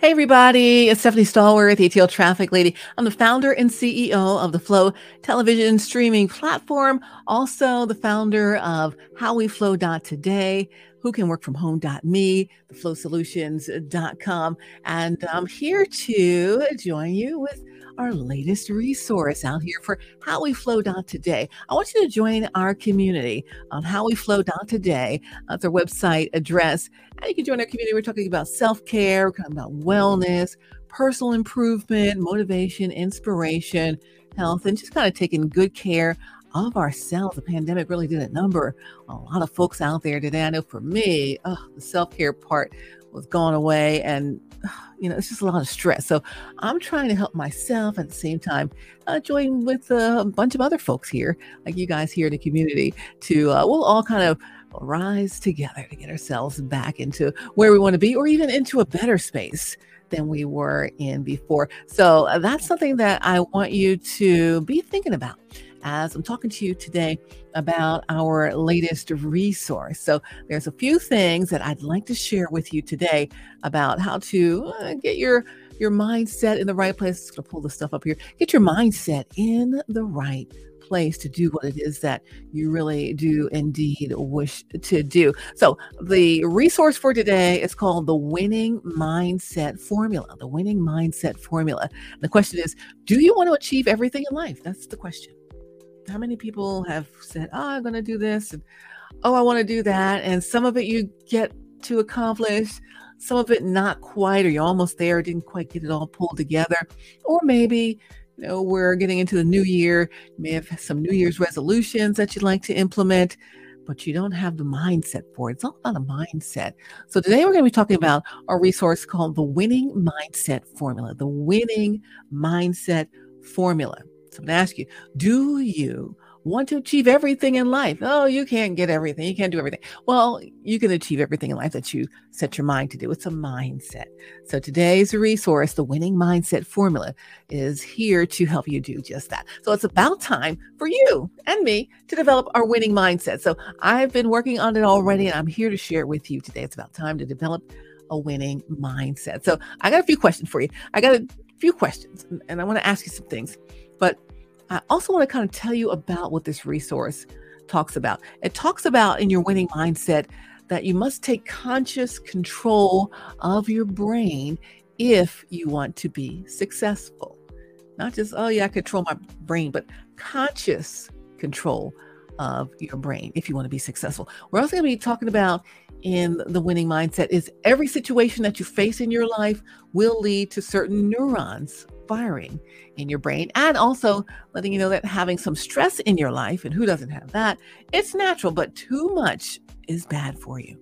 Hey, everybody. It's Stephanie Stallworth, ATL Traffic Lady. I'm the founder and CEO of the Flow television streaming platform, also the founder of HowWeFlow.today, who can work from home.me, theflowsolutions.com. And I'm here to join you with our latest resource out here for How We Flow Today. I want you to join our community on How We Flow Today. That's our website address. And you can join our community. We're talking about self care, we're talking about wellness, personal improvement, motivation, inspiration, health, and just kind of taking good care of ourselves. The pandemic really did a number a lot of folks out there today. I know for me, oh, the self care part was gone away and you know, it's just a lot of stress. So I'm trying to help myself at the same time, uh, join with a bunch of other folks here, like you guys here in the community, to uh, we'll all kind of rise together to get ourselves back into where we want to be, or even into a better space than we were in before. So uh, that's something that I want you to be thinking about as I'm talking to you today about our latest resource. So, there's a few things that I'd like to share with you today about how to uh, get your your mindset in the right place. I'm going to pull the stuff up here. Get your mindset in the right place to do what it is that you really do indeed wish to do. So, the resource for today is called the Winning Mindset Formula. The Winning Mindset Formula. The question is Do you want to achieve everything in life? That's the question how many people have said, "Oh, I'm going to do this," and "Oh, I want to do that," and some of it you get to accomplish, some of it not quite, or you're almost there, didn't quite get it all pulled together, or maybe you know we're getting into the new year. You may have some New Year's resolutions that you'd like to implement. But you don't have the mindset for it. It's all about a mindset. So, today we're going to be talking about a resource called the Winning Mindset Formula. The Winning Mindset Formula. So I'm going to ask you, do you want to achieve everything in life? Oh, you can't get everything. You can't do everything. Well, you can achieve everything in life that you set your mind to do. It's a mindset. So today's resource, the winning mindset formula, is here to help you do just that. So it's about time for you and me to develop our winning mindset. So I've been working on it already and I'm here to share it with you today. It's about time to develop a winning mindset. So I got a few questions for you. I got a few questions and I want to ask you some things. I also want to kind of tell you about what this resource talks about. It talks about in your winning mindset that you must take conscious control of your brain if you want to be successful. Not just, oh, yeah, I control my brain, but conscious control of your brain if you want to be successful. We're also going to be talking about in the winning mindset is every situation that you face in your life will lead to certain neurons firing in your brain and also letting you know that having some stress in your life and who doesn't have that? It's natural but too much is bad for you.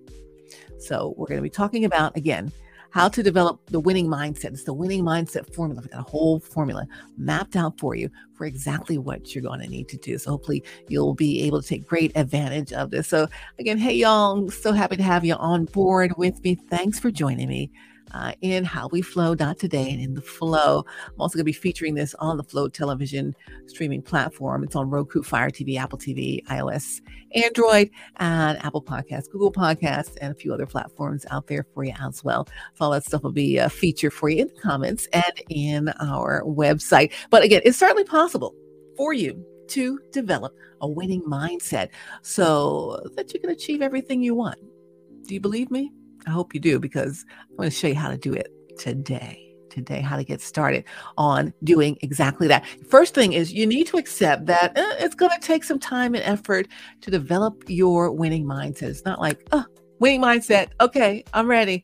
So we're going to be talking about again how to develop the winning mindset. It's the winning mindset formula. We've got a whole formula mapped out for you for exactly what you're going to need to do. So hopefully you'll be able to take great advantage of this. So again hey y'all i'm so happy to have you on board with me. Thanks for joining me uh, in How We Flow today and in the Flow. I'm also going to be featuring this on the Flow television streaming platform. It's on Roku, Fire TV, Apple TV, iOS, Android, and Apple Podcasts, Google Podcasts, and a few other platforms out there for you as well. So all that stuff will be a feature for you in the comments and in our website. But again, it's certainly possible for you to develop a winning mindset so that you can achieve everything you want. Do you believe me? I hope you do because I'm going to show you how to do it today. Today, how to get started on doing exactly that. First thing is you need to accept that eh, it's going to take some time and effort to develop your winning mindset. It's not like, oh, winning mindset. Okay, I'm ready.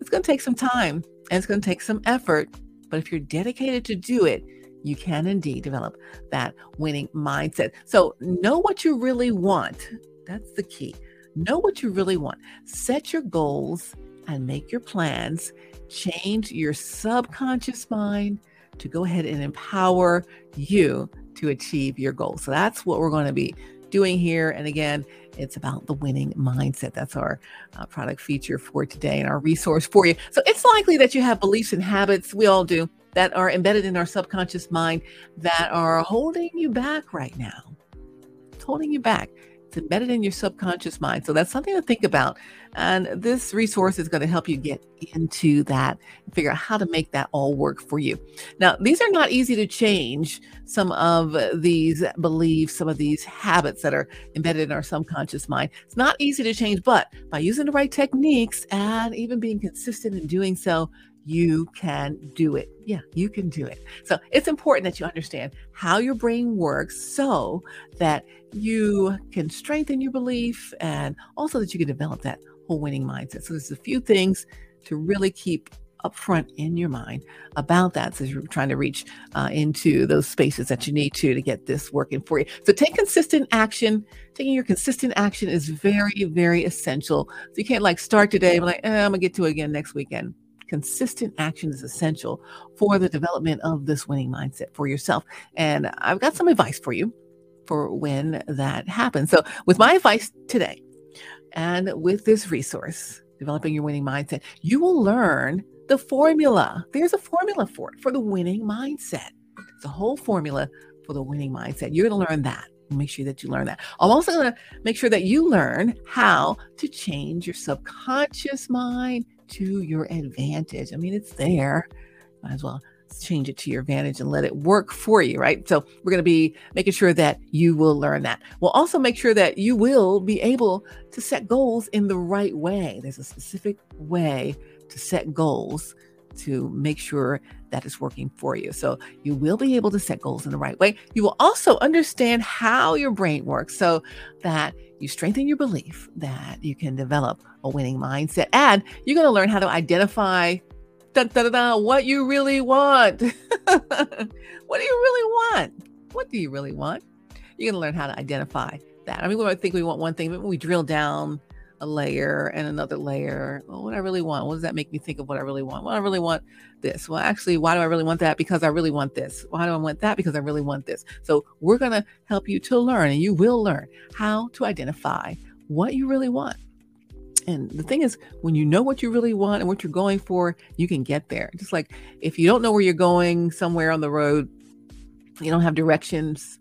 It's going to take some time and it's going to take some effort. But if you're dedicated to do it, you can indeed develop that winning mindset. So know what you really want. That's the key. Know what you really want. Set your goals and make your plans. Change your subconscious mind to go ahead and empower you to achieve your goals. So that's what we're going to be doing here. And again, it's about the winning mindset. That's our uh, product feature for today and our resource for you. So it's likely that you have beliefs and habits, we all do, that are embedded in our subconscious mind that are holding you back right now. It's holding you back It's embedded in your subconscious mind. So that's something to think about. And this resource is going to help you get into that and figure out how to make that all work for you. Now, these are not easy to change. Some of these beliefs, some of these habits that are embedded in our subconscious mind. It's not easy to change, but by using the right techniques and even being consistent in doing so, you can do it. Yeah, you can do it. So it's important that you understand how your brain works so that you can strengthen your belief and also that you can develop that whole winning mindset. So there's a few things to really keep up front in your mind about that so you're trying to reach uh, into those spaces that you need to to get this working for you so take consistent action taking your consistent action is very very essential so you can't like start today and like eh, i'm gonna get to it again next weekend consistent action is essential for the development of this winning mindset for yourself. And I've got some advice for you for when that happens. So, with my advice today and with this resource, developing your winning mindset, you will learn the formula. There's a formula for it, for the winning mindset. It's a whole formula for the winning mindset. You're going to learn that. Make sure that you learn that. I'm also going to make sure that you learn how to change your subconscious mind to your advantage. I mean, it's there. Might as well change it to your advantage and let it work for you, right? So we're going to be making sure that you will learn that. We'll also make sure that you will be able to set goals in the right way. There's a specific way to set goals to make sure that is working for you. So you will be able to set goals in the right way. You will also understand how your brain works so that you strengthen your belief that you can develop a winning mindset and you're going to learn how to identify what you really want. what do you really want? What do you really want? You're going to learn how to identify that. I mean, we might think we want one thing, but when we drill down a layer and another layer, well, what I really want, what does that make me think of what I really want? Well, I really want this. Well, actually, why do I really want that? Because I really want this. Why do I want that? Because I really want this. So we're going to help you to learn, and you will learn how to identify what you really want. And the thing is, when you know what you really want and what you're going for, you can get there. Just like if you don't know where you're going somewhere on the road, you don't have directions,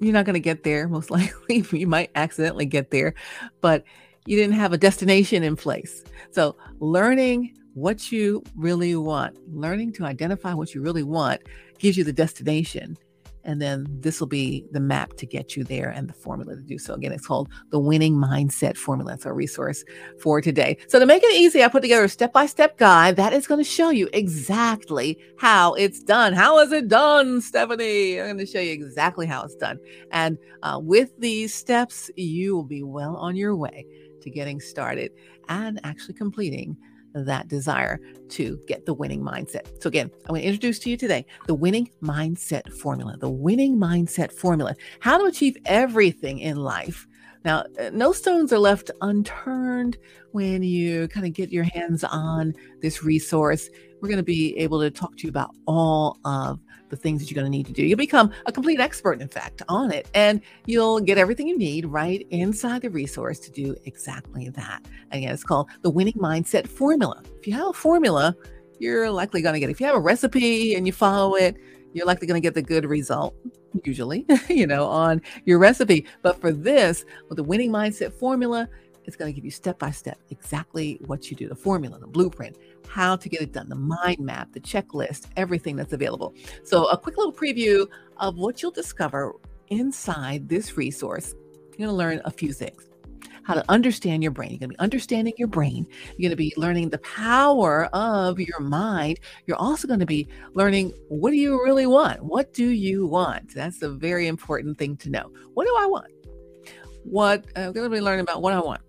you're not going to get there, most likely. you might accidentally get there, but you didn't have a destination in place. So, learning what you really want, learning to identify what you really want gives you the destination. And then this will be the map to get you there and the formula to do so. Again, it's called the Winning Mindset Formula. It's our resource for today. So, to make it easy, I put together a step by step guide that is going to show you exactly how it's done. How is it done, Stephanie? I'm going to show you exactly how it's done. And uh, with these steps, you will be well on your way to getting started and actually completing that desire to get the winning mindset. So, again, I'm going to introduce to you today the winning mindset formula, the winning mindset formula, how to achieve everything in life. Now, uh, no stones are left unturned when you kind of get your hands on this resource. We're going to be able to talk to you about all of the things that you're going to need to do. You'll become a complete expert, in fact, on it, and you'll get everything you need right inside the resource to do exactly that. Again, it's called the Winning Mindset Formula. If you have a formula, you're likely going to get it. If you have a recipe and you follow it, you're likely going to get the good result, usually, you know, on your recipe. But for this, with the winning mindset formula, it's going to give you step by step exactly what you do the formula, the blueprint, how to get it done, the mind map, the checklist, everything that's available. So, a quick little preview of what you'll discover inside this resource. You're going to learn a few things how to understand your brain. You're going to be understanding your brain. You're going to be learning the power of your mind. You're also going to be learning what do you really want? What do you want? That's a very important thing to know. What do I want? What I'm going to be learning about what I want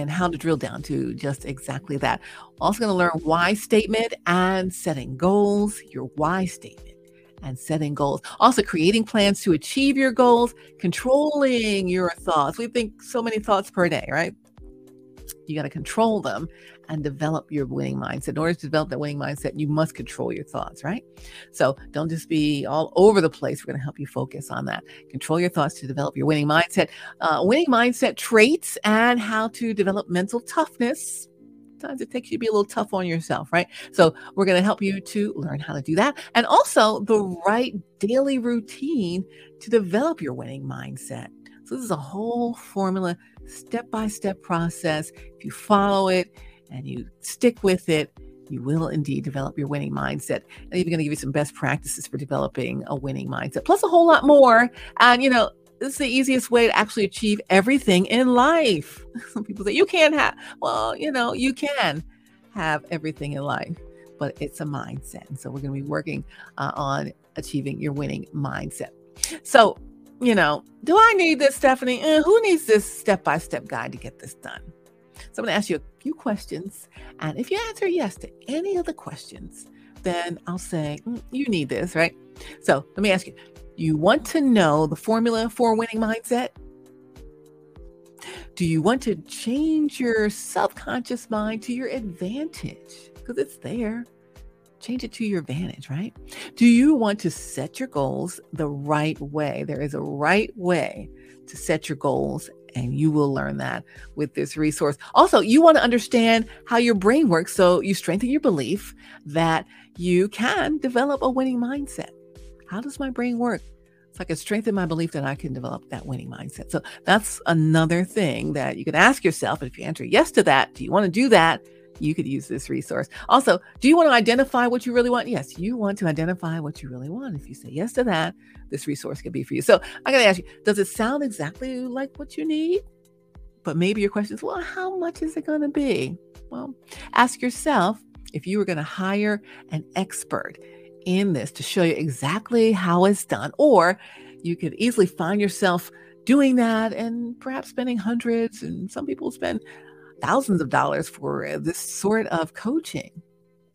and how to drill down to just exactly that. Also, going to learn why statement and setting goals, your why statement and setting goals. Also, creating plans to achieve your goals, controlling your thoughts. We think so many thoughts per day, right? You got to control them and develop your winning mindset. In order to develop that winning mindset, you must control your thoughts, right? So don't just be all over the place. We're going to help you focus on that. Control your thoughts to develop your winning mindset, uh, winning mindset traits, and how to develop mental toughness. Sometimes it takes you to be a little tough on yourself, right? So we're going to help you to learn how to do that. And also the right daily routine to develop your winning mindset. So, this is a whole formula, step by step process. If you follow it and you stick with it, you will indeed develop your winning mindset. And even going to give you some best practices for developing a winning mindset, plus a whole lot more. And, you know, this is the easiest way to actually achieve everything in life. Some people say you can't have, well, you know, you can have everything in life, but it's a mindset. And so we're going to be working uh, on achieving your winning mindset. So, you know, do I need this, Stephanie? Uh, who needs this step by step guide to get this done? So I'm going to ask you a few questions. And if you answer yes to any of the questions, then I'll say, mm, you need this, right? So let me ask you you want to know the formula for winning mindset? Do you want to change your subconscious mind to your advantage? Because it's there. Change it to your advantage, right? Do you want to set your goals the right way? There is a right way to set your goals, and you will learn that with this resource. Also, you want to understand how your brain works so you strengthen your belief that you can develop a winning mindset. How does my brain work? So I can strengthen my belief that I can develop that winning mindset. So that's another thing that you can ask yourself. And if you answer yes to that, do you want to do that? You could use this resource. Also, do you want to identify what you really want? Yes, you want to identify what you really want. If you say yes to that, this resource can be for you. So I got to ask you, does it sound exactly like what you need? But maybe your question is, well, how much is it going to be? Well, ask yourself if you were going to hire an expert in this to show you exactly how it's done. Or you could easily find yourself doing that and perhaps spending hundreds, and some people spend thousands of dollars for this sort of coaching.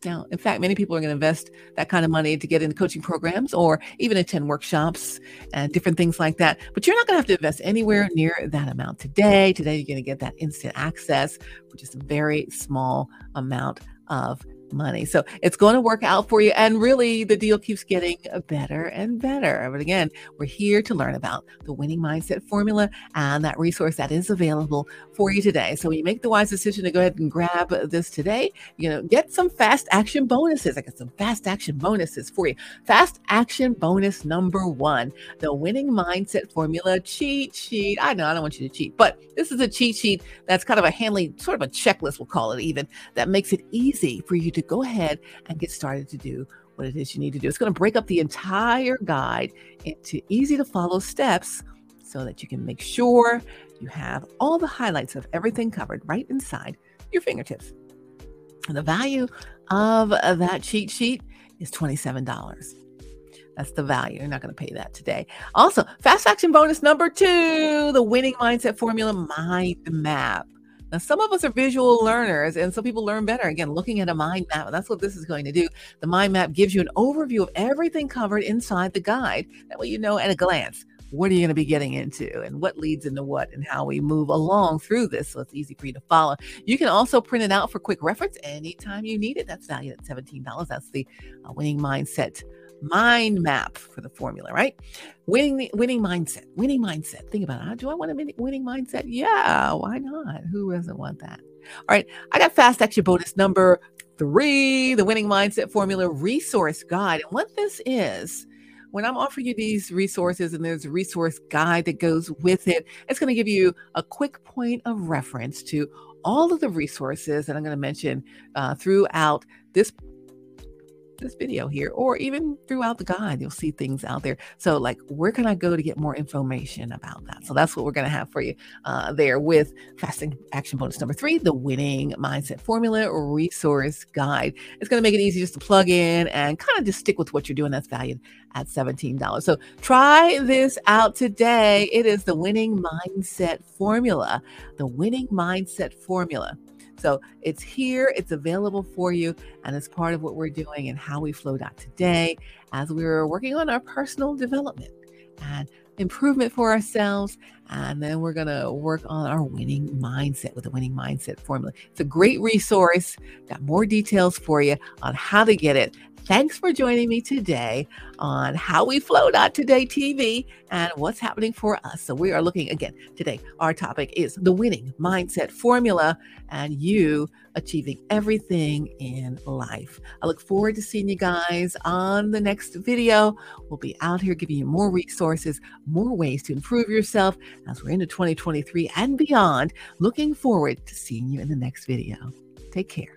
Now, in fact, many people are going to invest that kind of money to get into coaching programs or even attend workshops and different things like that. But you're not going to have to invest anywhere near that amount today. Today, you're going to get that instant access for just a very small amount of money. So it's going to work out for you. And really, the deal keeps getting better and better. But again, we're here to learn about the winning mindset formula and that resource that is available for you today. So when you make the wise decision to go ahead and grab this today, you know, get some fast action bonuses. I got some fast action bonuses for you. Fast action bonus number one the winning mindset formula cheat sheet. I know I don't want you to cheat, but this is a cheat sheet that's kind of a handling, sort of a checklist, we'll call it even, that makes it easy for you to go ahead and get started to do what it is you need to do. It's going to break up the entire guide into easy to follow steps so that you can make sure you have all the highlights of everything covered right inside your fingertips. And the value of that cheat sheet is $27. That's the value. You're not going to pay that today. Also, fast action bonus number two the winning mindset formula mind map. Now, some of us are visual learners, and some people learn better. Again, looking at a mind map, that's what this is going to do. The mind map gives you an overview of everything covered inside the guide. That way, you know at a glance what are you going to be getting into and what leads into what and how we move along through this so it's easy for you to follow. You can also print it out for quick reference anytime you need it. That's valued at $17. That's the uh, winning mindset mind map for the formula, right? Winning, winning mindset, winning mindset. Think about it. Do I want a winning mindset? Yeah, why not? Who doesn't want that? All right, I got fast action bonus number three, the winning mindset formula resource guide. And what this is, when I'm offering you these resources and there's a resource guide that goes with it, it's going to give you a quick point of reference to all of the resources that I'm going to mention uh, throughout this this video here, or even throughout the guide, you'll see things out there. So, like, where can I go to get more information about that? So, that's what we're going to have for you uh, there with fasting action bonus number three, the winning mindset formula resource guide. It's going to make it easy just to plug in and kind of just stick with what you're doing. That's valued at $17. So, try this out today. It is the winning mindset formula, the winning mindset formula. So it's here, it's available for you, and it's part of what we're doing and how we flow out today as we're working on our personal development and improvement for ourselves. And then we're going to work on our winning mindset with the winning mindset formula. It's a great resource. Got more details for you on how to get it Thanks for joining me today on How We Flow Not Today TV and what's happening for us. So, we are looking again today. Our topic is the winning mindset formula and you achieving everything in life. I look forward to seeing you guys on the next video. We'll be out here giving you more resources, more ways to improve yourself as we're into 2023 and beyond. Looking forward to seeing you in the next video. Take care.